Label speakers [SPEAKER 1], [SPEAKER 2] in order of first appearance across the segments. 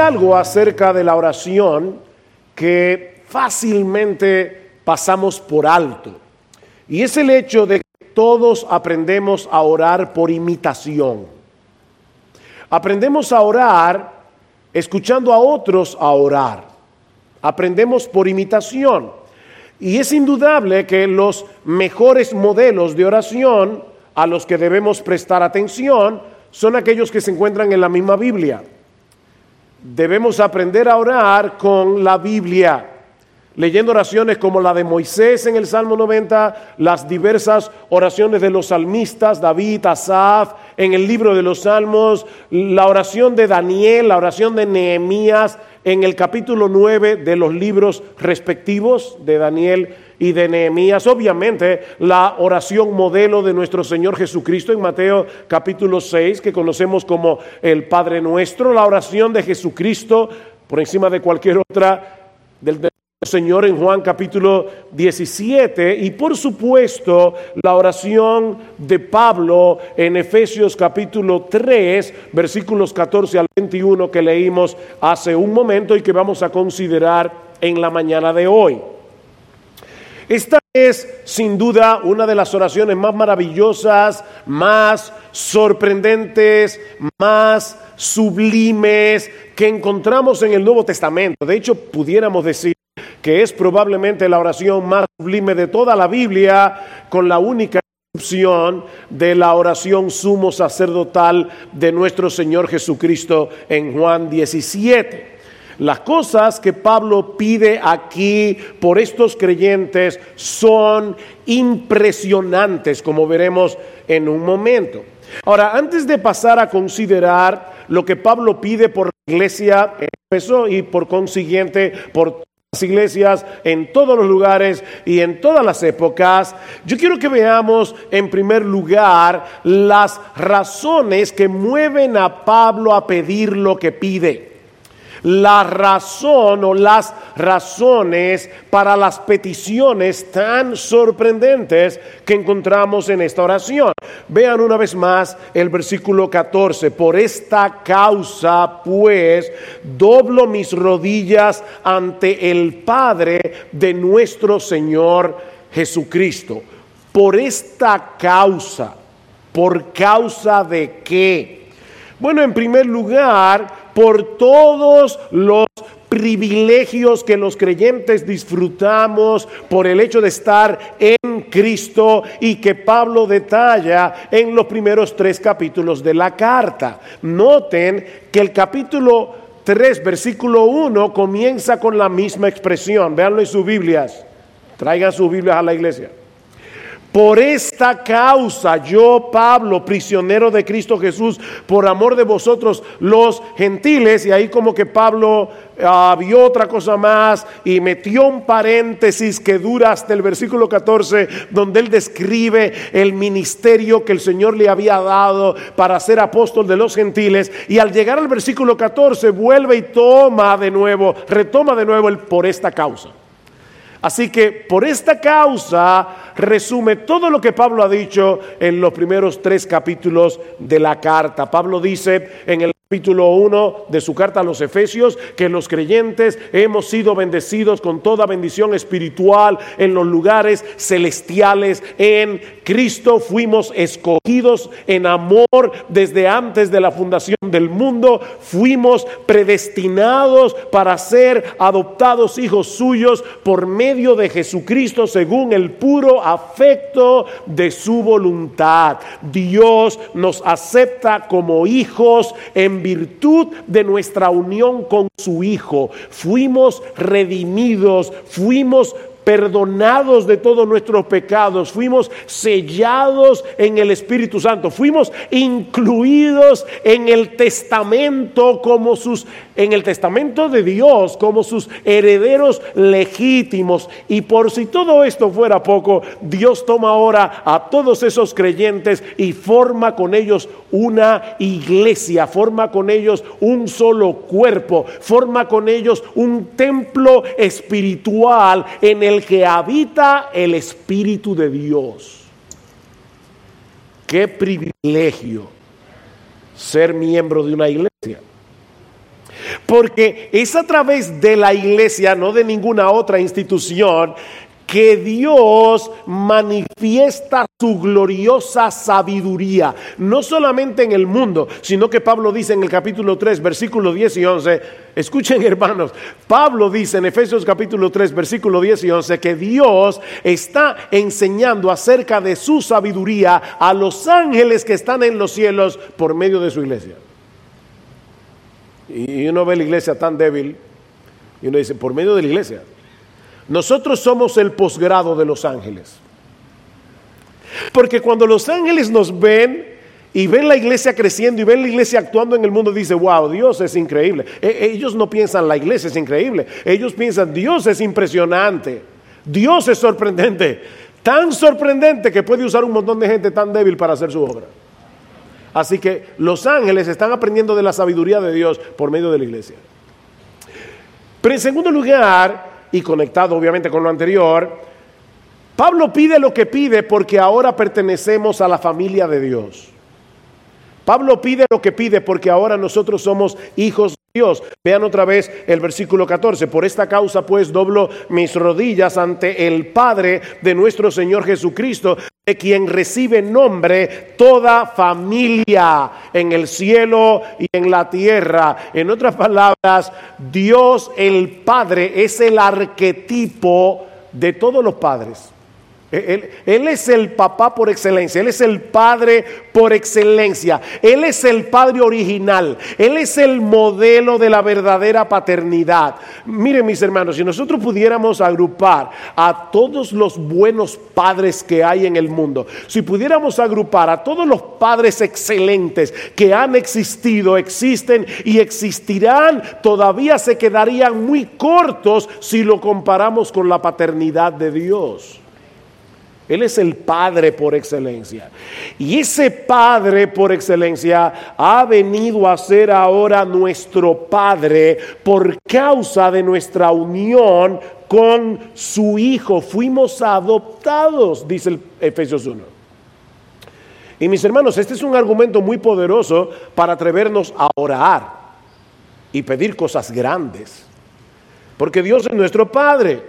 [SPEAKER 1] algo acerca de la oración que fácilmente pasamos por alto. Y es el hecho de que todos aprendemos a orar por imitación. Aprendemos a orar escuchando a otros a orar. Aprendemos por imitación. Y es indudable que los mejores modelos de oración a los que debemos prestar atención son aquellos que se encuentran en la misma Biblia. Debemos aprender a orar con la Biblia, leyendo oraciones como la de Moisés en el Salmo 90, las diversas oraciones de los salmistas, David, Asaf, en el libro de los Salmos, la oración de Daniel, la oración de Nehemías, en el capítulo 9 de los libros respectivos de Daniel y de Nehemías. Obviamente, la oración modelo de nuestro Señor Jesucristo en Mateo capítulo 6, que conocemos como el Padre Nuestro, la oración de Jesucristo por encima de cualquier otra del, Señor en Juan capítulo 17 y por supuesto la oración de Pablo en Efesios capítulo 3 versículos 14 al 21 que leímos hace un momento y que vamos a considerar en la mañana de hoy. Esta es sin duda una de las oraciones más maravillosas, más sorprendentes, más sublimes que encontramos en el Nuevo Testamento. De hecho, pudiéramos decir que es probablemente la oración más sublime de toda la Biblia, con la única excepción de la oración sumo sacerdotal de nuestro Señor Jesucristo en Juan 17. Las cosas que Pablo pide aquí por estos creyentes son impresionantes, como veremos en un momento. Ahora, antes de pasar a considerar lo que Pablo pide por la iglesia en y por consiguiente por las iglesias en todos los lugares y en todas las épocas, yo quiero que veamos en primer lugar las razones que mueven a Pablo a pedir lo que pide la razón o las razones para las peticiones tan sorprendentes que encontramos en esta oración. Vean una vez más el versículo 14. Por esta causa, pues, doblo mis rodillas ante el Padre de nuestro Señor Jesucristo. Por esta causa, ¿por causa de qué? Bueno, en primer lugar, por todos los privilegios que los creyentes disfrutamos por el hecho de estar en Cristo y que Pablo detalla en los primeros tres capítulos de la carta. Noten que el capítulo 3, versículo 1 comienza con la misma expresión. Veanlo en sus Biblias. Traigan sus Biblias a la iglesia. Por esta causa, yo, Pablo, prisionero de Cristo Jesús, por amor de vosotros los gentiles, y ahí como que Pablo uh, vio otra cosa más y metió un paréntesis que dura hasta el versículo 14, donde él describe el ministerio que el Señor le había dado para ser apóstol de los gentiles, y al llegar al versículo 14 vuelve y toma de nuevo, retoma de nuevo el por esta causa. Así que por esta causa resume todo lo que Pablo ha dicho en los primeros tres capítulos de la carta. Pablo dice en el capítulo 1 de su carta a los Efesios, que los creyentes hemos sido bendecidos con toda bendición espiritual en los lugares celestiales. En Cristo fuimos escogidos en amor desde antes de la fundación del mundo. Fuimos predestinados para ser adoptados hijos suyos por medio de Jesucristo según el puro afecto de su voluntad. Dios nos acepta como hijos en virtud de nuestra unión con su Hijo. Fuimos redimidos, fuimos perdonados de todos nuestros pecados, fuimos sellados en el Espíritu Santo, fuimos incluidos en el testamento como sus en el testamento de Dios como sus herederos legítimos. Y por si todo esto fuera poco, Dios toma ahora a todos esos creyentes y forma con ellos una iglesia, forma con ellos un solo cuerpo, forma con ellos un templo espiritual en el que habita el Espíritu de Dios. Qué privilegio ser miembro de una iglesia. Porque es a través de la iglesia, no de ninguna otra institución, que Dios manifiesta su gloriosa sabiduría, no solamente en el mundo, sino que Pablo dice en el capítulo 3, versículo 10 y 11, escuchen hermanos, Pablo dice en Efesios capítulo 3, versículo 10 y 11, que Dios está enseñando acerca de su sabiduría a los ángeles que están en los cielos por medio de su iglesia. Y uno ve la iglesia tan débil y uno dice, por medio de la iglesia. Nosotros somos el posgrado de los ángeles. Porque cuando los ángeles nos ven y ven la iglesia creciendo y ven la iglesia actuando en el mundo, dice, wow, Dios es increíble. E, ellos no piensan la iglesia es increíble, ellos piensan Dios es impresionante, Dios es sorprendente, tan sorprendente que puede usar un montón de gente tan débil para hacer su obra. Así que los ángeles están aprendiendo de la sabiduría de Dios por medio de la iglesia. Pero en segundo lugar, y conectado obviamente con lo anterior, Pablo pide lo que pide porque ahora pertenecemos a la familia de Dios. Pablo pide lo que pide porque ahora nosotros somos hijos Dios. Vean otra vez el versículo 14. Por esta causa pues doblo mis rodillas ante el Padre de nuestro Señor Jesucristo, de quien recibe nombre toda familia en el cielo y en la tierra. En otras palabras, Dios el Padre es el arquetipo de todos los padres. Él, es el papá por excelencia, Él es el padre por excelencia, Él es el padre original, Él es el modelo de la verdadera paternidad. Miren mis hermanos, si nosotros pudiéramos agrupar a todos los buenos padres que hay en el mundo, si pudiéramos agrupar a todos los padres excelentes que han existido, existen y existirán, todavía se quedarían muy cortos si lo comparamos con la paternidad de Dios. Él es el Padre por excelencia. Y ese Padre por excelencia ha venido a ser ahora nuestro Padre por causa de nuestra unión con su Hijo. Fuimos adoptados, dice el Efesios 1. Y mis hermanos, este es un argumento muy poderoso para atrevernos a orar y pedir cosas grandes. Porque Dios es nuestro Padre.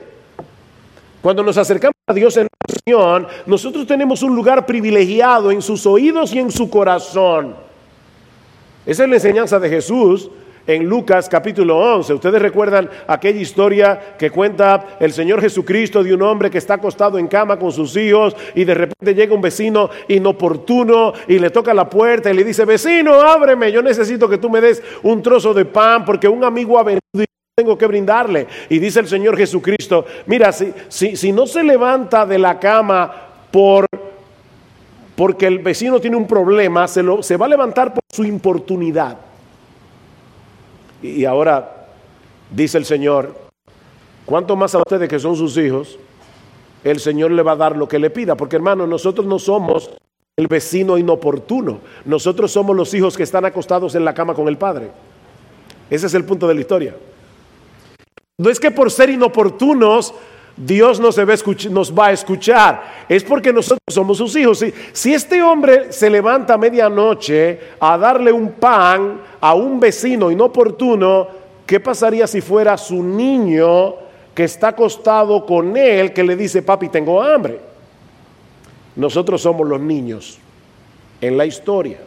[SPEAKER 1] Cuando nos acercamos a Dios en oración, nosotros tenemos un lugar privilegiado en sus oídos y en su corazón. Esa es la enseñanza de Jesús en Lucas capítulo 11. Ustedes recuerdan aquella historia que cuenta el Señor Jesucristo de un hombre que está acostado en cama con sus hijos y de repente llega un vecino inoportuno y le toca la puerta y le dice, vecino, ábreme, yo necesito que tú me des un trozo de pan porque un amigo ha venido tengo que brindarle. Y dice el Señor Jesucristo, mira, si, si, no se levanta de la cama por porque el vecino tiene un problema, se, lo, se va a levantar por su importunidad. Y, ahora dice el Señor, ¿cuánto más a ustedes que son sus hijos? El Señor le va a dar lo que le pida, porque hermano, nosotros no somos el vecino inoportuno, nosotros somos los hijos que están acostados en la cama con el Padre. Ese es el punto de la historia. No es que por ser inoportunos Dios nos, va a escuchar, es porque nosotros somos sus hijos. Si, este hombre se levanta a medianoche a darle un pan a un vecino inoportuno, ¿qué pasaría si fuera su niño que está acostado con él que le dice, papi, tengo hambre? Nosotros somos los niños en la historia.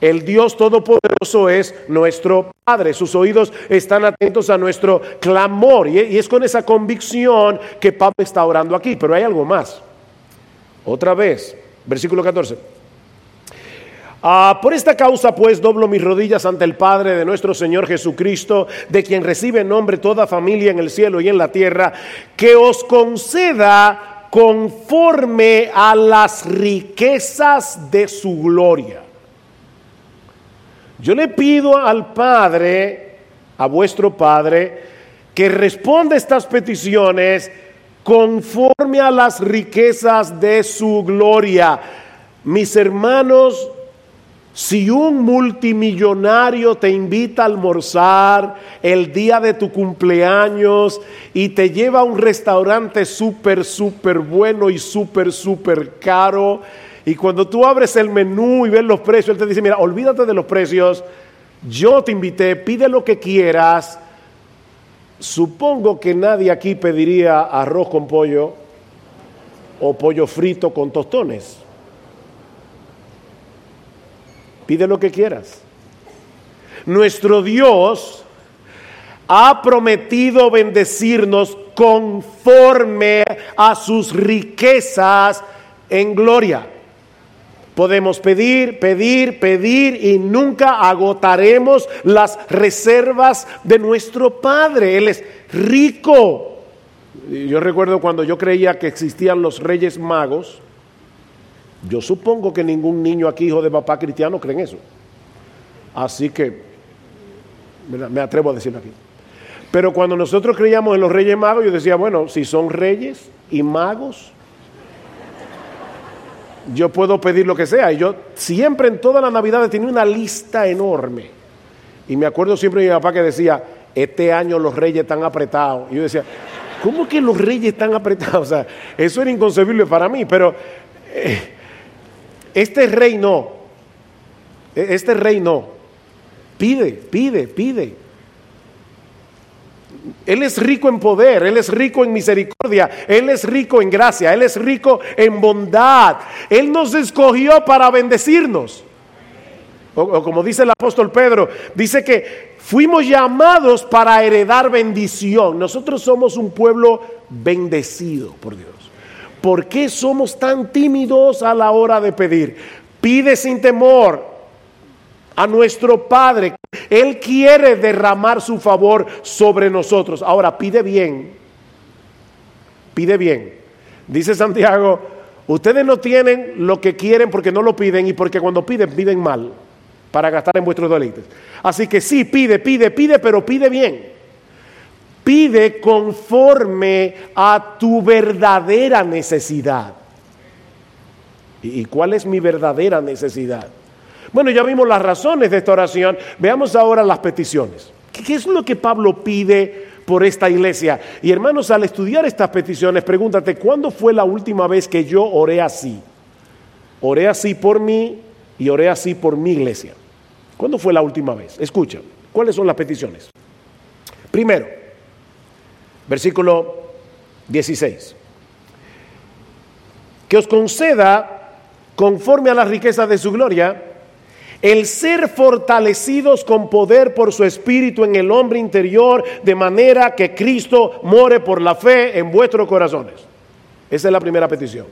[SPEAKER 1] El Dios Todopoderoso es nuestro Padre. Sus oídos están atentos a nuestro clamor. Y es con esa convicción que Pablo está orando aquí. Pero hay algo más. Otra vez, versículo 14. Ah, por esta causa pues doblo mis rodillas ante el Padre de nuestro Señor Jesucristo, de quien recibe nombre toda familia en el cielo y en la tierra, que os conceda conforme a las riquezas de su gloria yo le pido al Padre, a vuestro Padre, que responda estas peticiones conforme a las riquezas de su gloria. Mis hermanos, si un multimillonario te invita a almorzar el día de tu cumpleaños y te lleva a un restaurante súper, súper bueno y súper, súper caro, y cuando tú abres el menú y ves los precios, él te dice, mira, olvídate de los precios, Yo te invité, pide lo que quieras. Supongo que nadie aquí pediría arroz con pollo o pollo frito con tostones. Pide lo que quieras. Nuestro Dios ha prometido bendecirnos conforme a sus riquezas en gloria. Podemos pedir, pedir, pedir y nunca agotaremos las reservas de nuestro Padre. Él es rico. Yo recuerdo cuando yo creía que existían los reyes magos, yo supongo que ningún niño aquí, hijo de papá cristiano, cree en eso. Así que me atrevo a decirlo aquí. Pero cuando nosotros creíamos en los reyes magos, yo decía, bueno, si son reyes y magos, yo puedo pedir lo que sea. Y yo siempre en todas las navidades tenía una lista enorme. Y me acuerdo siempre de mi papá que decía, este año los reyes están apretados. Y yo decía, ¿cómo que los reyes están apretados? O sea, eso era inconcebible para mí, pero eh, este rey no. E, este rey no. Pide, pide, pide. Él es rico en poder, Él es rico en misericordia, Él es rico en gracia, Él es rico en bondad. Él nos escogió para bendecirnos. O, como dice el apóstol Pedro, dice que fuimos llamados para heredar bendición. Nosotros somos un pueblo bendecido por Dios. ¿Por qué somos tan tímidos a la hora de pedir? Pide sin temor, a nuestro Padre. Él quiere derramar su favor sobre nosotros. Ahora, pide bien. Pide bien. Dice Santiago, ustedes no tienen lo que quieren porque no lo piden y porque cuando piden, piden mal para gastar en vuestros deleites. Así que sí, pide, pide, pide, pero pide bien. Pide conforme a tu verdadera necesidad. ¿Y cuál es mi verdadera necesidad? Bueno, ya vimos las razones de esta oración. Veamos ahora las peticiones. ¿Qué es lo que Pablo pide por esta iglesia? Y hermanos, al estudiar estas peticiones, pregúntate, ¿cuándo fue la última vez que yo oré así? Oré así por mí y oré así por mi iglesia. ¿Cuándo fue la última vez? Escucha, ¿cuáles son las peticiones? Primero, versículo 16. Que os conceda, conforme a las riquezas de su gloria, el ser fortalecidos con poder por su espíritu en el hombre interior, de manera que Cristo more por la fe en vuestros corazones. Esa es la primera petición.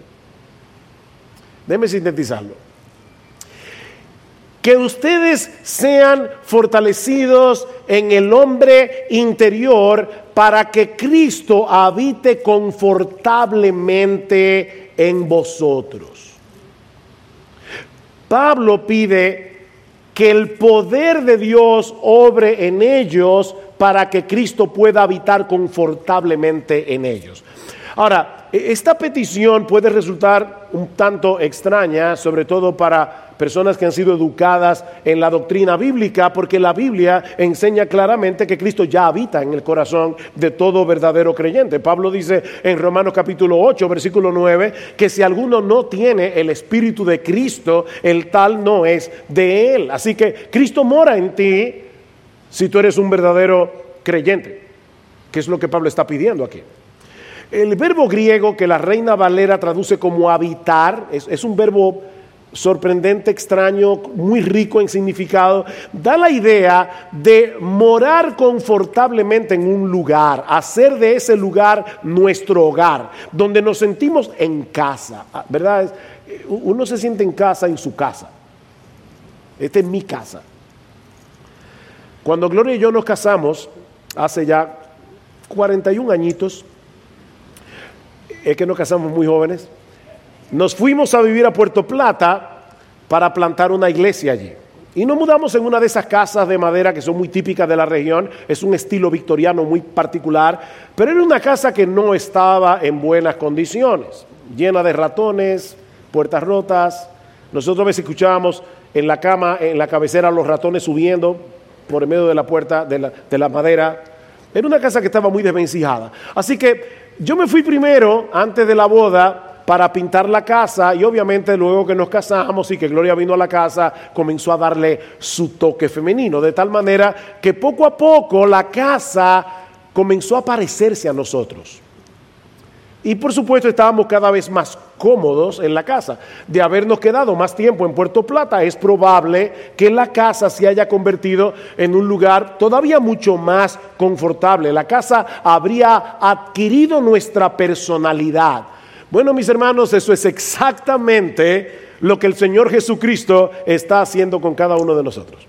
[SPEAKER 1] Déjenme sintetizarlo. Que ustedes sean fortalecidos en el hombre interior para que Cristo habite confortablemente en vosotros. Pablo pide que el poder de Dios obre en ellos para que Cristo pueda habitar confortablemente en ellos. Ahora, esta petición puede resultar un tanto extraña, sobre todo para personas que han sido educadas en la doctrina bíblica, porque la Biblia enseña claramente que Cristo ya habita en el corazón de todo verdadero creyente. Pablo dice en Romanos capítulo 8, versículo 9, que si alguno no tiene el Espíritu de Cristo, el tal no es de él. Así que Cristo mora en ti si tú eres un verdadero creyente, que es lo que Pablo está pidiendo aquí. El verbo griego que la reina Valera traduce como habitar es, un verbo sorprendente, extraño, muy rico en significado, da la idea de morar confortablemente en un lugar, hacer de ese lugar nuestro hogar, donde nos sentimos en casa, ah, ¿verdad? Uno se siente en casa en su casa. Esta es mi casa. Cuando Gloria y yo nos casamos, hace ya 41 añitos, es que nos casamos muy jóvenes, nos fuimos a vivir a Puerto Plata para plantar una iglesia allí. Y nos mudamos en una de esas casas de madera que son muy típicas de la región, es un estilo victoriano muy particular, pero era una casa que no estaba en buenas condiciones, llena de ratones, puertas rotas. Nosotros a veces escuchábamos en la cama, en la cabecera, los ratones subiendo por el medio de la puerta de la, de la madera. Era una casa que estaba muy desvencijada. Así que yo me fui primero, antes de la boda, para pintar la casa y obviamente luego que nos casamos y que Gloria vino a la casa, comenzó a darle su toque femenino, de tal manera que poco a poco la casa comenzó a parecerse a nosotros. Y por supuesto estábamos cada vez más cómodos en la casa. De habernos quedado más tiempo en Puerto Plata, es probable que la casa se haya convertido en un lugar todavía mucho más confortable. La casa habría adquirido nuestra personalidad. Bueno, mis hermanos, eso es exactamente lo que el Señor Jesucristo está haciendo con cada uno de nosotros.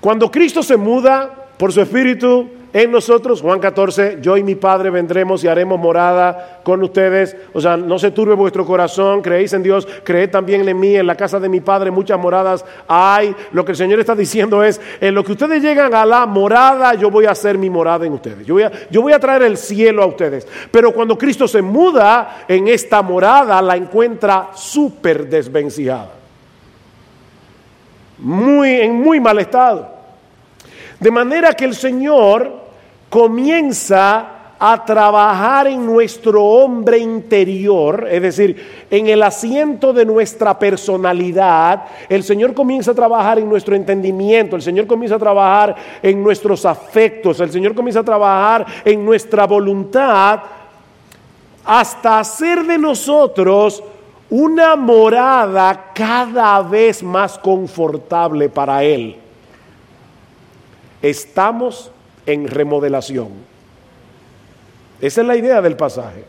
[SPEAKER 1] Cuando Cristo se muda por su Espíritu, en nosotros, Juan 14, yo y mi Padre vendremos y haremos morada con ustedes. O sea, no se turbe vuestro corazón, creéis en Dios, creed también en mí, en la casa de mi Padre muchas moradas hay. Lo que el Señor está diciendo es, en lo que ustedes llegan a la morada, yo voy a hacer mi morada en ustedes. Yo voy a, yo voy a traer el cielo a ustedes. Pero cuando Cristo se muda en esta morada, la encuentra súper desvencijada. Muy, en muy mal estado. De manera que el Señor comienza a trabajar en nuestro hombre interior, es decir, en el asiento de nuestra personalidad, el Señor comienza a trabajar en nuestro entendimiento, el Señor comienza a trabajar en nuestros afectos, el Señor comienza a trabajar en nuestra voluntad, hasta hacer de nosotros una morada cada vez más confortable para Él. Estamos en remodelación. Esa es la idea del pasaje.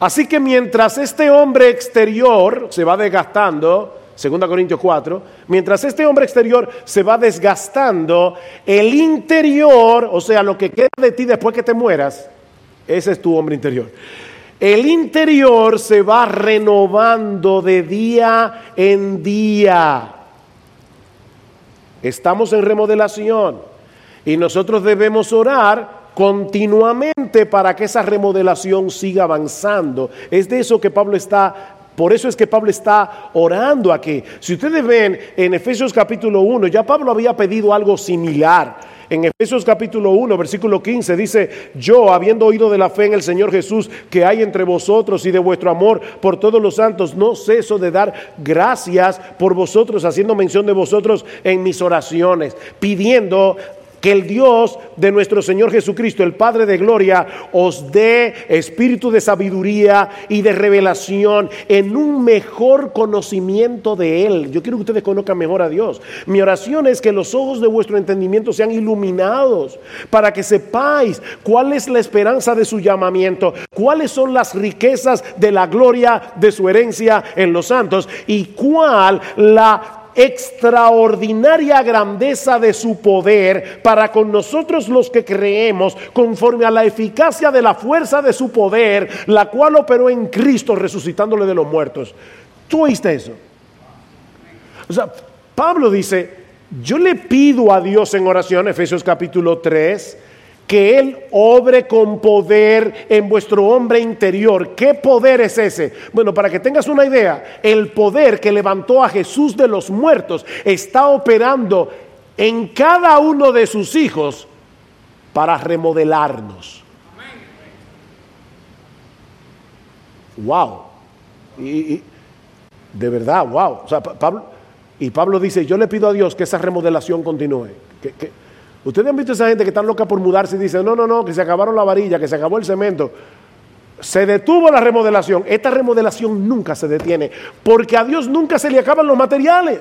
[SPEAKER 1] Así que mientras este hombre exterior se va desgastando, 2 Corintios 4, mientras este hombre exterior se va desgastando, el interior, o sea, lo que queda de ti después que te mueras, ese es tu hombre interior. El interior se va renovando de día en día. Estamos en remodelación. Y nosotros debemos orar continuamente para que esa remodelación siga avanzando. Es de eso que Pablo está por eso es que Pablo está orando aquí. Si ustedes ven en Efesios capítulo 1, ya Pablo había pedido algo similar. En Efesios capítulo 1, versículo 15 dice, yo habiendo oído de la fe en el Señor Jesús que hay entre vosotros y de vuestro amor por todos los santos, no ceso de dar gracias por vosotros, haciendo mención de vosotros en mis oraciones, pidiendo que el Dios de nuestro Señor Jesucristo, el Padre de Gloria, os dé espíritu de sabiduría y de revelación en un mejor conocimiento de Él. Yo quiero que ustedes conozcan mejor a Dios. Mi oración es que los ojos de vuestro entendimiento sean iluminados para que sepáis cuál es la esperanza de su llamamiento, cuáles son las riquezas de la gloria de su herencia en los santos y cuál la extraordinaria grandeza de su poder para con nosotros los que creemos, conforme a la eficacia de la fuerza de su poder, la cual operó en Cristo resucitándole de los muertos. ¿Tú oíste eso? O sea, Pablo dice, yo le pido a Dios en oración, Efesios capítulo 3, que Él obre con poder en vuestro hombre interior. ¿Qué poder es ese? Bueno, para que tengas una idea, el poder que levantó a Jesús de los muertos está operando en cada uno de sus hijos para remodelarnos. Wow. Y, de verdad, wow. Y Pablo dice, yo le pido a Dios que esa remodelación continúe. Ustedes han visto a esa gente que está loca por mudarse y dice, no, no, no, que se acabaron la varilla, que se acabó el cemento. Se detuvo la remodelación. Esta remodelación nunca se detiene, porque a Dios nunca se le acaban los materiales.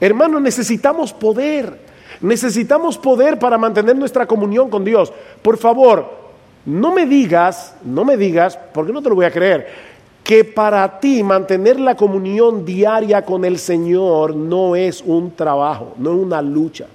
[SPEAKER 1] Hermanos, necesitamos poder. Necesitamos poder para mantener nuestra comunión con Dios. Por favor, no me digas, no me digas, porque no te lo voy a creer que para ti mantener la comunión diaria con el Señor no es un trabajo, no es una lucha.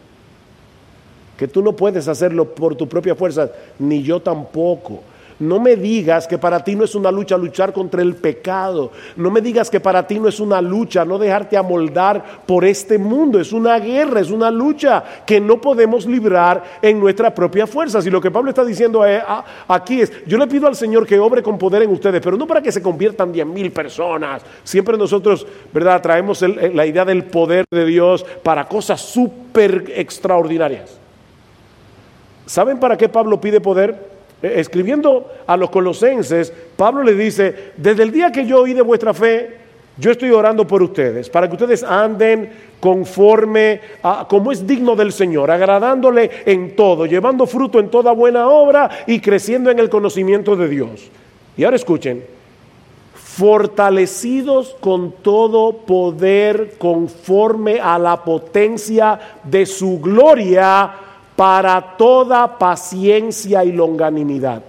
[SPEAKER 1] Que tú no puedes hacerlo por tu propia fuerza, ni yo tampoco. No me digas que para ti no es una lucha luchar contra el pecado. No me digas que para ti no es una lucha no dejarte amoldar por este mundo. Es una guerra, es una lucha que no podemos librar en nuestras propias fuerzas. Y lo que Pablo está diciendo aquí es, yo le pido al Señor que obre con poder en ustedes, pero no para que se conviertan diez mil personas. Siempre nosotros, ¿verdad? Traemos la idea del poder de Dios para cosas súper extraordinarias. ¿Saben para qué Pablo pide poder? Eh, escribiendo a los colosenses, Pablo le dice, desde el día que yo oí de vuestra fe, yo estoy orando por ustedes, para que ustedes anden conforme a como es digno del Señor, agradándole en todo, llevando fruto en toda buena obra y creciendo en el conocimiento de Dios. Y ahora escuchen, fortalecidos con todo poder conforme a la potencia de su gloria para toda paciencia y longanimidad.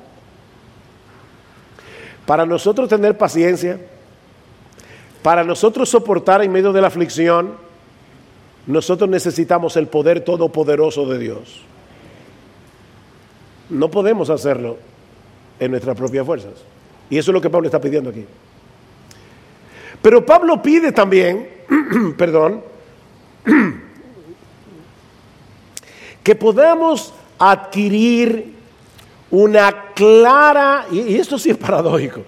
[SPEAKER 1] Para nosotros tener paciencia, para nosotros soportar en medio de la aflicción, nosotros necesitamos el poder todopoderoso de Dios. No podemos hacerlo en nuestras propias fuerzas. Y eso es lo que Pablo está pidiendo aquí. Pero Pablo pide también, perdón, que podamos adquirir una clara, y esto sí es paradójico,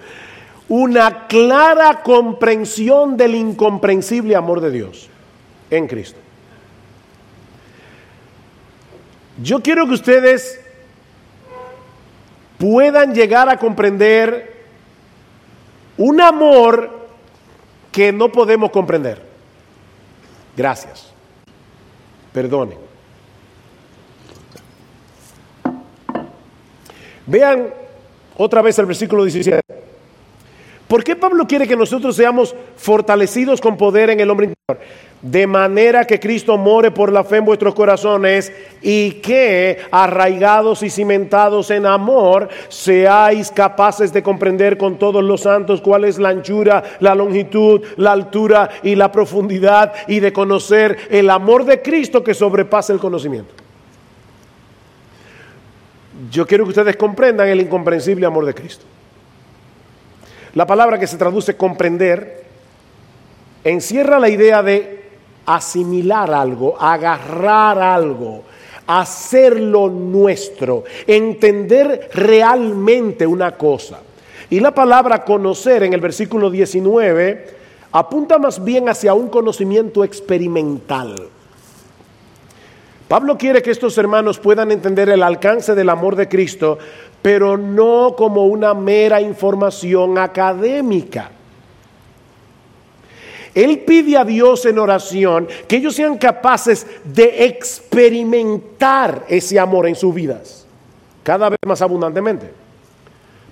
[SPEAKER 1] una clara comprensión del incomprensible amor de Dios en Cristo. Yo quiero que ustedes puedan llegar a comprender un amor que no podemos comprender. Gracias. Perdonen. Vean otra vez el versículo 17. ¿Por qué Pablo quiere que nosotros seamos fortalecidos con poder en el hombre interior? De manera que Cristo more por la fe en vuestros corazones y que, arraigados y cimentados en amor, seáis capaces de comprender con todos los santos cuál es la anchura, la longitud, la altura y la profundidad y de conocer el amor de Cristo que sobrepasa el conocimiento. Yo quiero que ustedes comprendan el incomprensible amor de Cristo. La palabra que se traduce comprender encierra la idea de asimilar algo, agarrar algo, hacerlo nuestro, entender realmente una cosa. Y la palabra conocer en el versículo 19 apunta más bien hacia un conocimiento experimental. Pablo quiere que estos hermanos puedan entender el alcance del amor de Cristo, pero no como una mera información académica. Él pide a Dios en oración que ellos sean capaces de experimentar ese amor en sus vidas, cada vez más abundantemente.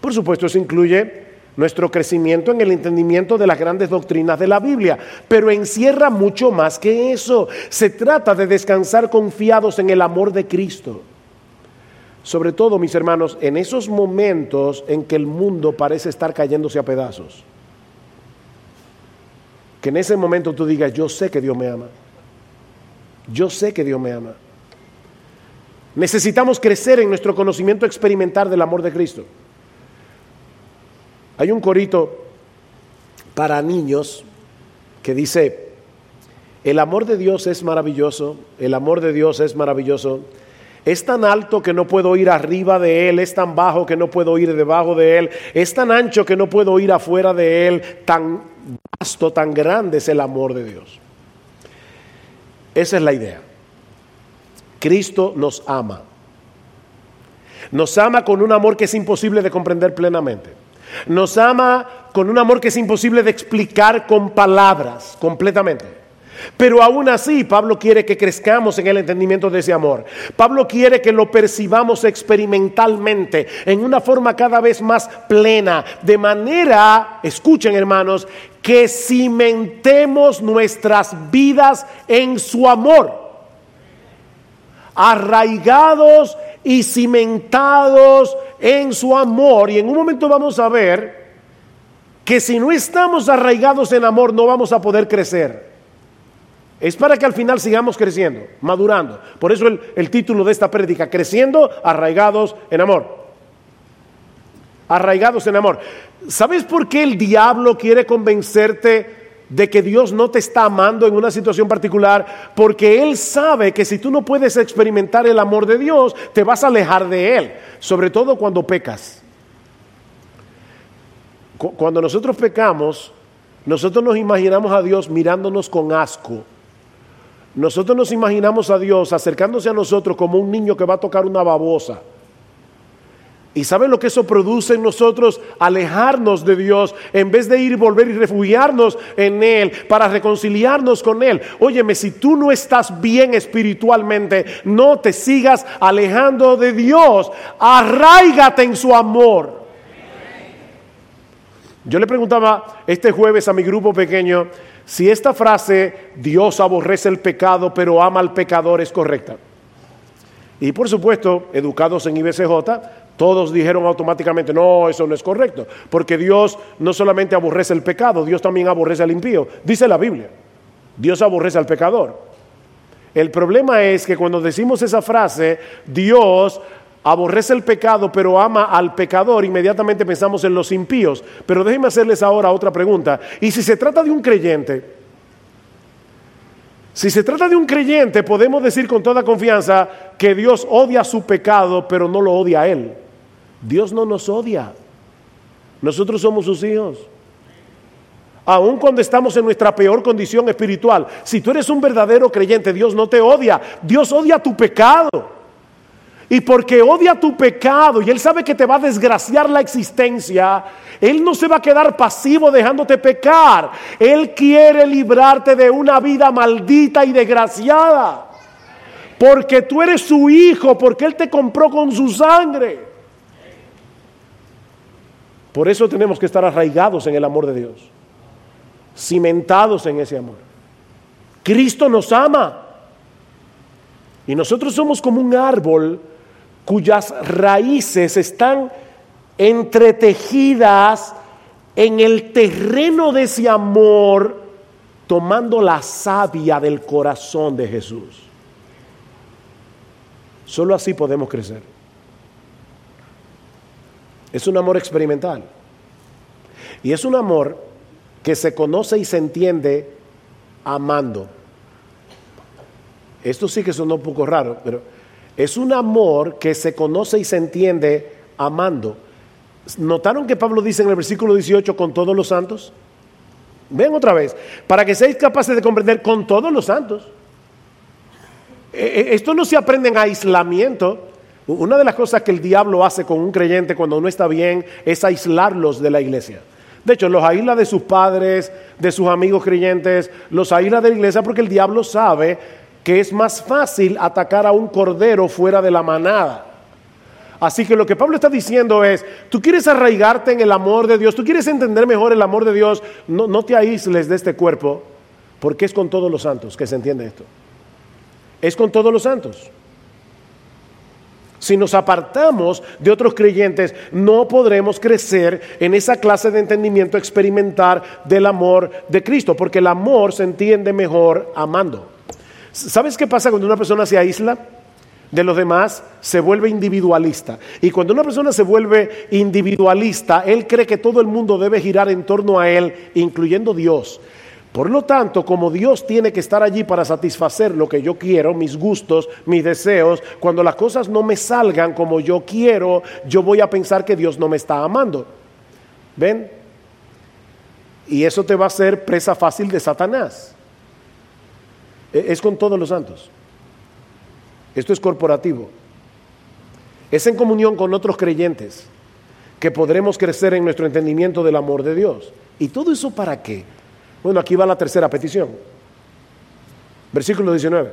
[SPEAKER 1] Por supuesto, eso incluye nuestro crecimiento en el entendimiento de las grandes doctrinas de la Biblia, pero encierra mucho más que eso. Se trata de descansar confiados en el amor de Cristo. Sobre todo, mis hermanos, en esos momentos en que el mundo parece estar cayéndose a pedazos. Que en ese momento tú digas, yo sé que Dios me ama. Yo sé que Dios me ama. Necesitamos crecer en nuestro conocimiento experimental del amor de Cristo. Hay un corito para niños que dice, el amor de Dios es maravilloso, el amor de Dios es maravilloso. Es tan alto que no puedo ir arriba de Él, es tan bajo que no puedo ir debajo de Él, es tan ancho que no puedo ir afuera de Él, tan vasto, tan grande es el amor de Dios. Esa es la idea. Cristo nos ama. Nos ama con un amor que es imposible de comprender plenamente. Nos ama con un amor que es imposible de explicar con palabras completamente. Pero aún así, Pablo quiere que crezcamos en el entendimiento de ese amor. Pablo quiere que lo percibamos experimentalmente, en una forma cada vez más plena, de manera, escuchen hermanos, que cimentemos nuestras vidas en su amor arraigados y cimentados en su amor. Y en un momento vamos a ver que si no estamos arraigados en amor no vamos a poder crecer. Es para que al final sigamos creciendo, madurando. Por eso el, el título de esta prédica, creciendo, arraigados en amor. Arraigados en amor. ¿Sabes por qué el diablo quiere convencerte de que Dios no te está amando en una situación particular, porque Él sabe que si tú no puedes experimentar el amor de Dios, te vas a alejar de Él, sobre todo cuando pecas. Cuando nosotros pecamos, nosotros nos imaginamos a Dios mirándonos con asco, Nosotros nos imaginamos a Dios acercándose a nosotros como un niño que va a tocar una babosa. ¿Y saben lo que eso produce en nosotros? Alejarnos de Dios en vez de ir y volver y refugiarnos en Él para reconciliarnos con Él. Óyeme, si tú no estás bien espiritualmente, no te sigas alejando de Dios. Arraigate en su amor. Yo le preguntaba este jueves a mi grupo pequeño si esta frase, Dios aborrece el pecado pero ama al pecador, es correcta. Y por supuesto, educados en IBCJ, todos dijeron automáticamente, no, eso no es correcto, porque Dios no solamente aborrece el pecado, Dios también aborrece al impío. Dice la Biblia, Dios aborrece al pecador. El problema es que cuando decimos esa frase, Dios aborrece el pecado, pero ama al pecador, inmediatamente pensamos en los impíos. Pero déjenme hacerles ahora otra pregunta. ¿Y si se trata de un creyente? Si se trata de un creyente, podemos decir con toda confianza que Dios odia su pecado, pero no lo odia a él. Dios no nos odia. Nosotros somos sus hijos. Aun cuando estamos en nuestra peor condición espiritual, si tú eres un verdadero creyente, Dios no te odia. Dios odia tu pecado. Y porque odia tu pecado y Él sabe que te va a desgraciar la existencia, Él no se va a quedar pasivo dejándote pecar. Él quiere librarte de una vida maldita y desgraciada. Porque tú eres su hijo, porque Él te compró con su sangre. Por eso tenemos que estar arraigados en el amor de Dios, cimentados en ese amor. Cristo nos ama. Y nosotros somos como un árbol cuyas raíces están entretejidas en el terreno de ese amor, tomando la savia del corazón de Jesús. Solo así podemos crecer. Es un amor experimental. Y es un amor que se conoce y se entiende amando. Esto sí que suena un poco raro, pero es un amor que se conoce y se entiende amando. ¿Notaron que Pablo dice en el versículo 18 con todos los santos? Ven otra vez, para que seáis capaces de comprender con todos los santos. E, e, esto no se aprende en aislamiento, una de las cosas que el diablo hace con un creyente cuando uno está bien es aislarlos de la iglesia. De hecho, los aísla de sus padres, de sus amigos creyentes, los aísla de la iglesia porque el diablo sabe que es más fácil atacar a un cordero fuera de la manada. Así que lo que Pablo está diciendo es, tú quieres arraigarte en el amor de Dios, tú quieres entender mejor el amor de Dios, no, no te aísles de este cuerpo, porque es con todos los santos que se entiende esto. Es con todos los santos. Si nos apartamos de otros creyentes, no podremos crecer en esa clase de entendimiento experimentar del amor de Cristo, porque el amor se entiende mejor amando. ¿Sabes qué pasa cuando una persona se aísla? de los demás se vuelve individualista. Y cuando una persona se vuelve individualista, él cree que todo el mundo debe girar en torno a él, incluyendo Dios. Por lo tanto, como Dios tiene que estar allí para satisfacer lo que yo quiero, mis gustos, mis deseos, cuando las cosas no me salgan como yo quiero, yo voy a pensar que Dios no me está amando. ¿Ven? Y eso te va a ser presa fácil de Satanás. E-, es con todos los santos. Esto es corporativo. Es en comunión con otros creyentes que podremos crecer en nuestro entendimiento del amor de Dios. ¿Y todo eso para qué? Bueno, aquí va la tercera petición. Versículo 19.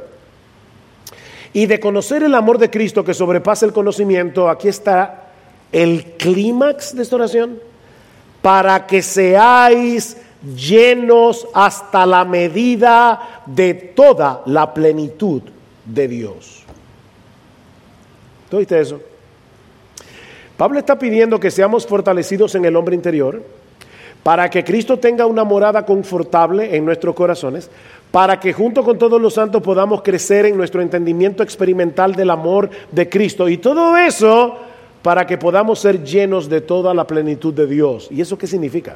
[SPEAKER 1] Y de conocer el amor de Cristo que sobrepasa el conocimiento, aquí está el clímax de esta oración, para que seáis llenos hasta la medida de toda la plenitud de Dios. ¿Tú oíste eso? Pablo está pidiendo que seamos fortalecidos en el hombre interior para que Cristo tenga una morada confortable en nuestros corazones, para que junto con todos los santos podamos crecer en nuestro entendimiento experimental del amor de Cristo. Y todo eso para que podamos ser llenos de toda la plenitud de Dios. ¿Y eso qué significa?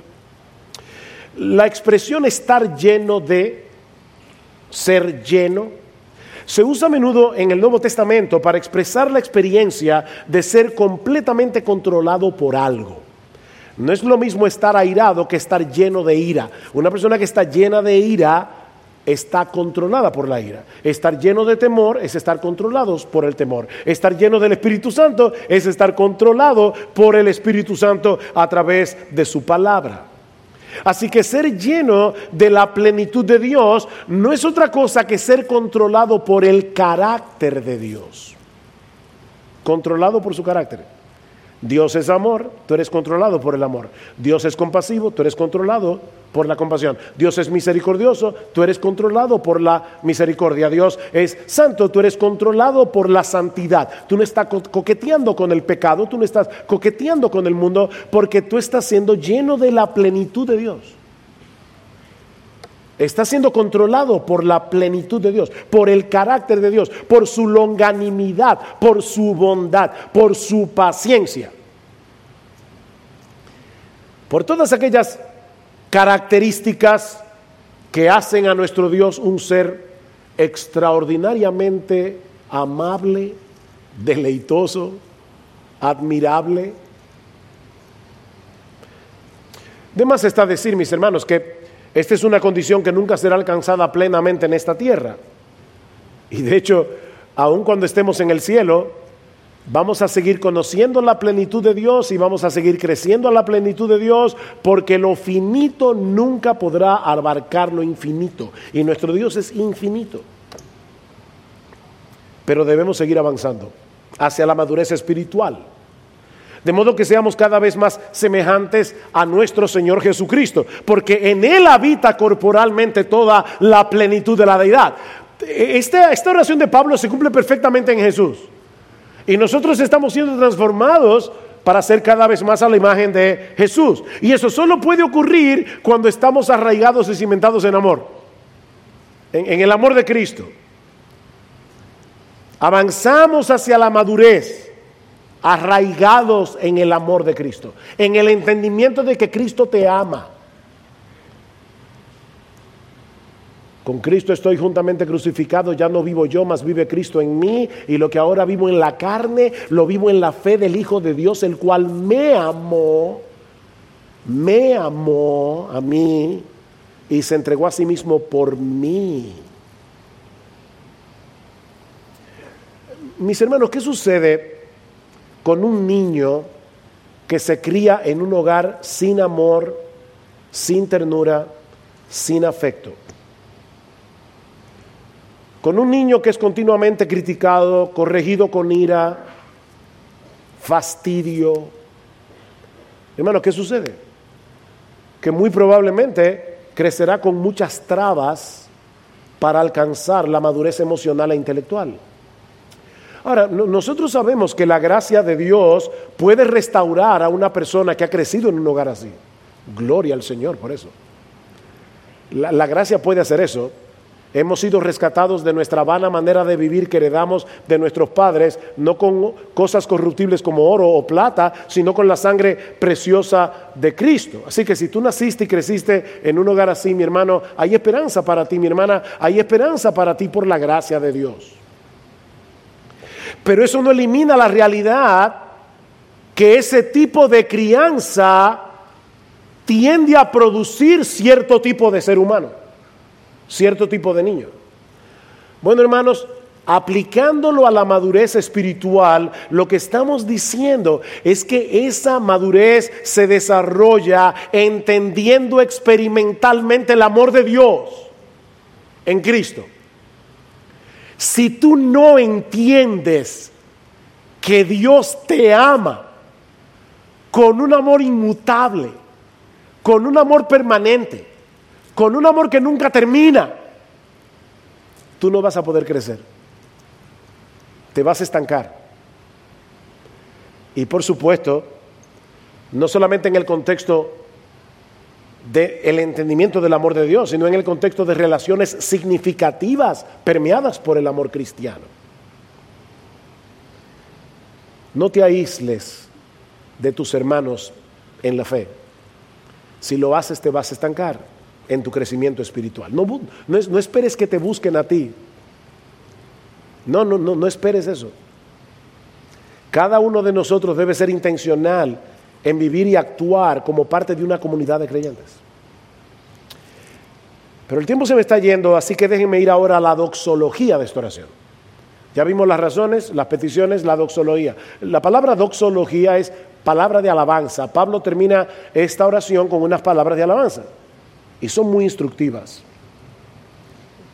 [SPEAKER 1] La expresión estar lleno de, ser lleno, se usa a menudo en el Nuevo Testamento para expresar la experiencia de ser completamente controlado por algo. No es lo mismo estar airado que estar lleno de ira. Una persona que está llena de ira está controlada por la ira. Estar lleno de temor es estar controlados por el temor. Estar lleno del Espíritu Santo es estar controlado por el Espíritu Santo a través de su palabra. Así que ser lleno de la plenitud de Dios no es otra cosa que ser controlado por el carácter de Dios. Controlado por su carácter. Dios es amor, tú eres controlado por el amor. Dios es compasivo, tú eres controlado por la compasión. Dios es misericordioso, tú eres controlado por la misericordia. Dios es santo, tú eres controlado por la santidad. Tú no estás coqueteando con el pecado, tú no estás coqueteando con el mundo, porque tú estás siendo lleno de la plenitud de Dios. Está siendo controlado por la plenitud de Dios, por el carácter de Dios, por su longanimidad, por su bondad, por su paciencia. Por todas aquellas características que hacen a nuestro Dios un ser extraordinariamente amable, deleitoso, admirable. De más está decir, mis hermanos, que esta es una condición que nunca será alcanzada plenamente en esta tierra. Y de hecho, aun cuando estemos en el cielo, vamos a seguir conociendo la plenitud de Dios y vamos a seguir creciendo a la plenitud de Dios porque lo finito nunca podrá abarcar lo infinito. Y nuestro Dios es infinito. Pero debemos seguir avanzando hacia la madurez espiritual. De modo que seamos cada vez más semejantes a nuestro Señor Jesucristo, porque en Él habita corporalmente toda la plenitud de la deidad. Esta, esta oración de Pablo se cumple perfectamente en Jesús. Y nosotros estamos siendo transformados para ser cada vez más a la imagen de Jesús. Y eso solo puede ocurrir cuando estamos arraigados y cimentados en amor, en el amor de Cristo. Avanzamos hacia la madurez arraigados en el amor de Cristo, en el entendimiento de que Cristo te ama. Con Cristo estoy juntamente crucificado, ya no vivo yo, mas vive Cristo en mí, y lo que ahora vivo en la carne, lo vivo en la fe del Hijo de Dios, el cual me amó, me amó a mí y se entregó a sí mismo por mí. Mis hermanos, ¿qué sucede con un niño que se cría en un hogar sin amor, sin ternura, sin afecto. Con un niño que es continuamente criticado, corregido con ira, fastidio. Hermano, ¿qué sucede? Que muy probablemente crecerá con muchas trabas para alcanzar la madurez emocional e intelectual. Ahora, nosotros sabemos que la gracia de Dios puede restaurar a una persona que ha crecido en un hogar así. Gloria al Señor por eso. La, gracia puede hacer eso. Hemos sido rescatados de nuestra vana manera de vivir que heredamos de nuestros padres, no con cosas corruptibles como oro o plata, sino con la sangre preciosa de Cristo. Así que si tú naciste y creciste en un hogar así, mi hermano, hay esperanza para ti, mi hermana, hay esperanza para ti por la gracia de Dios. Pero eso no elimina la realidad que ese tipo de crianza tiende a producir cierto tipo de ser humano, cierto tipo de niño. Bueno, hermanos, aplicándolo a la madurez espiritual, lo que estamos diciendo es que esa madurez se desarrolla entendiendo experimentalmente el amor de Dios en Cristo. Si tú no entiendes que Dios te ama con un amor inmutable, con un amor permanente, con un amor que nunca termina, tú no vas a poder crecer. Te vas a estancar. Y por supuesto, no solamente en el contexto del entendimiento del amor de Dios, sino en el contexto de relaciones significativas permeadas por el amor cristiano. No te aísles de tus hermanos en la fe. Si lo haces te vas a estancar en tu crecimiento espiritual. No, no, esperes que te busquen a ti. No, no, no, no esperes eso. Cada uno de nosotros debe ser intencional en vivir y actuar como parte de una comunidad de creyentes. Pero el tiempo se me está yendo, así que déjenme ir ahora a la doxología de esta oración. Ya vimos las razones, las peticiones, la doxología. La palabra doxología es palabra de alabanza. Pablo termina esta oración con unas palabras de alabanza y son muy instructivas.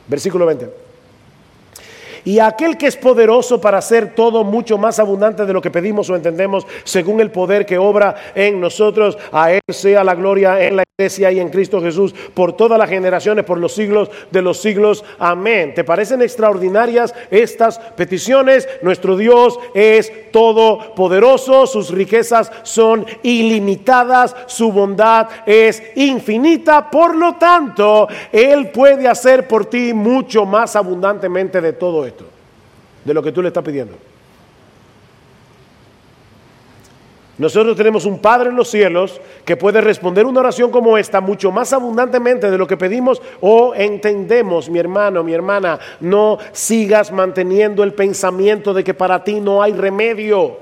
[SPEAKER 1] Versículo 20 y aquel que es poderoso para hacer todo mucho más abundante de lo que pedimos o entendemos, según el poder que obra en nosotros, a Él sea la gloria en la iglesia y en Cristo Jesús por todas las generaciones, por los siglos de los siglos. Amén. ¿Te parecen extraordinarias estas peticiones? Nuestro Dios es todopoderoso, sus riquezas son ilimitadas, su bondad es infinita, por lo tanto, Él puede hacer por ti mucho más abundantemente de todo esto de lo que tú le estás pidiendo. Nosotros tenemos un Padre en los cielos que puede responder una oración como esta mucho más abundantemente de lo que pedimos o entendemos, mi hermano, mi hermana. No sigas manteniendo el pensamiento de que para ti no hay remedio.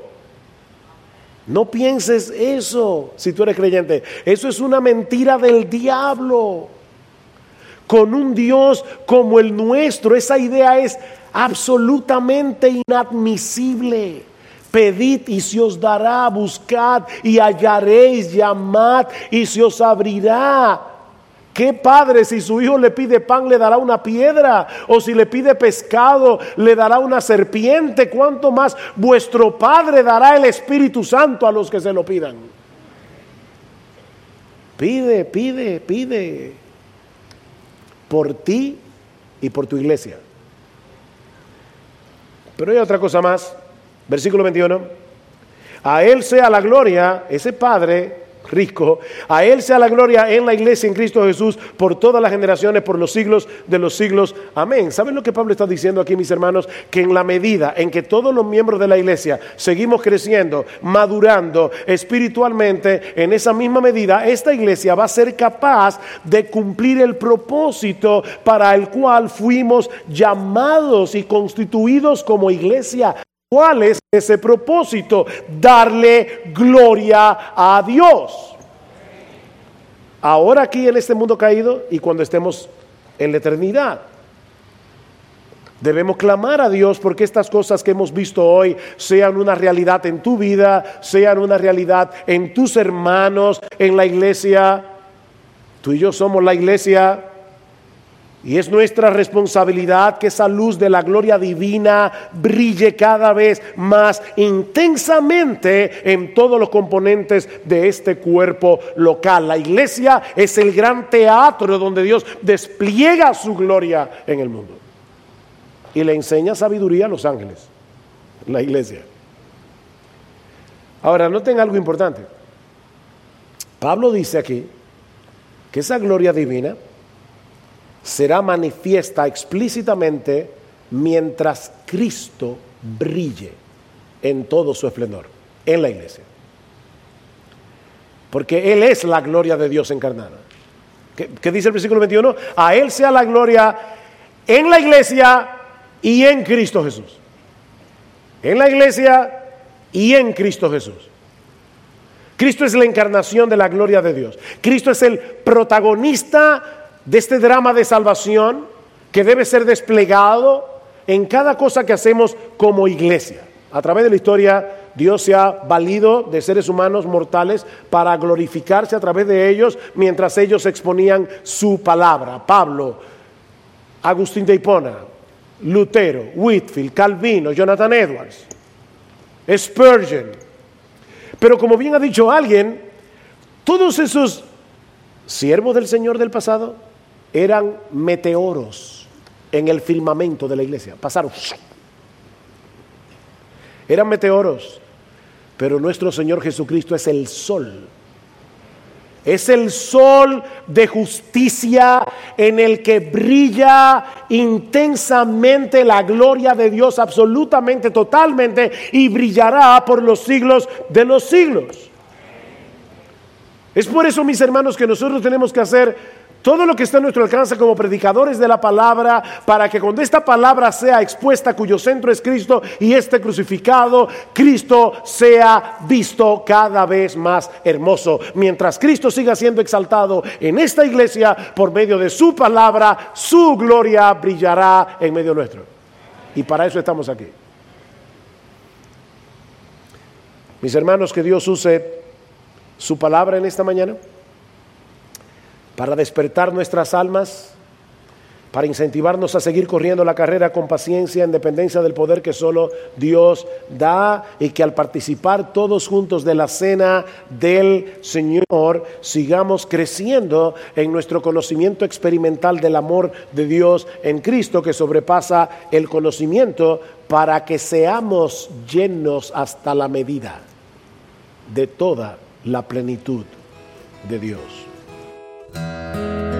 [SPEAKER 1] No pienses eso si tú eres creyente. Eso es una mentira del diablo. Con un Dios como el nuestro, esa idea es absolutamente inadmisible. Pedid y se os dará, buscad y hallaréis, llamad y se os abrirá. ¿Qué padre si su hijo le pide pan le dará una piedra? ¿O si le pide pescado le dará una serpiente? ¿Cuánto más vuestro Padre dará el Espíritu Santo a los que se lo pidan? Pide, pide, pide. Por ti y por tu iglesia. Pero hay otra cosa más. Versículo 21. A Él sea la gloria, ese Padre rico. A Él sea la gloria en la iglesia en Cristo Jesús por todas las generaciones, por los siglos de los siglos. Amén. ¿Saben lo que Pablo está diciendo aquí, mis hermanos? Que en la medida en que todos los miembros de la iglesia seguimos creciendo, madurando espiritualmente, en esa misma medida, esta iglesia va a ser capaz de cumplir el propósito para el cual fuimos llamados y constituidos como iglesia. ¿Cuál es ese propósito? Darle gloria a Dios. Ahora aquí en este mundo caído y cuando estemos en la eternidad. Debemos clamar a Dios porque estas cosas que hemos visto hoy sean una realidad en tu vida, sean una realidad en tus hermanos, en la iglesia. Tú y yo somos la iglesia y es nuestra responsabilidad que esa luz de la gloria divina brille cada vez más intensamente en todos los componentes de este cuerpo local. La iglesia es el gran teatro donde Dios despliega su gloria en el mundo. Y le enseña sabiduría a los ángeles, la iglesia. Ahora, noten algo importante. Pablo dice aquí que esa gloria divina será manifiesta explícitamente mientras Cristo brille en todo su esplendor en la iglesia. Porque Él es la gloria de Dios encarnada. ¿Qué, dice el versículo 21? A Él sea la gloria en la iglesia y en Cristo Jesús. En la iglesia y en Cristo Jesús. Cristo es la encarnación de la gloria de Dios. Cristo es el protagonista de este drama de salvación que debe ser desplegado en cada cosa que hacemos como iglesia. A través de la historia, Dios se ha valido de seres humanos mortales para glorificarse a través de ellos mientras ellos exponían su palabra. Pablo, Agustín de Hipona, Lutero, Whitfield, Calvino, Jonathan Edwards, Spurgeon. Pero como bien ha dicho alguien, todos esos siervos del Señor del pasado eran meteoros en el firmamento de la iglesia. Pasaron. Eran meteoros. Pero nuestro Señor Jesucristo es el sol. Es el sol de justicia en el que brilla intensamente la gloria de Dios, absolutamente, totalmente, y brillará por los siglos de los siglos. Es por eso, mis hermanos, que nosotros tenemos que hacer todo lo que está a nuestro alcance como predicadores de la palabra, para que cuando esta palabra sea expuesta, cuyo centro es Cristo y este crucificado, Cristo sea visto cada vez más hermoso. Mientras Cristo siga siendo exaltado en esta iglesia por medio de su palabra, su gloria brillará en medio nuestro. Y para eso estamos aquí. Mis hermanos, que Dios use su palabra en esta mañana para despertar nuestras almas, para incentivarnos a seguir corriendo la carrera con paciencia en dependencia del poder que solo Dios da y que al participar todos juntos de la cena del Señor sigamos creciendo en nuestro conocimiento experimental del amor de Dios en Cristo que sobrepasa el conocimiento para que seamos llenos hasta la medida de toda la plenitud de Dios. thank you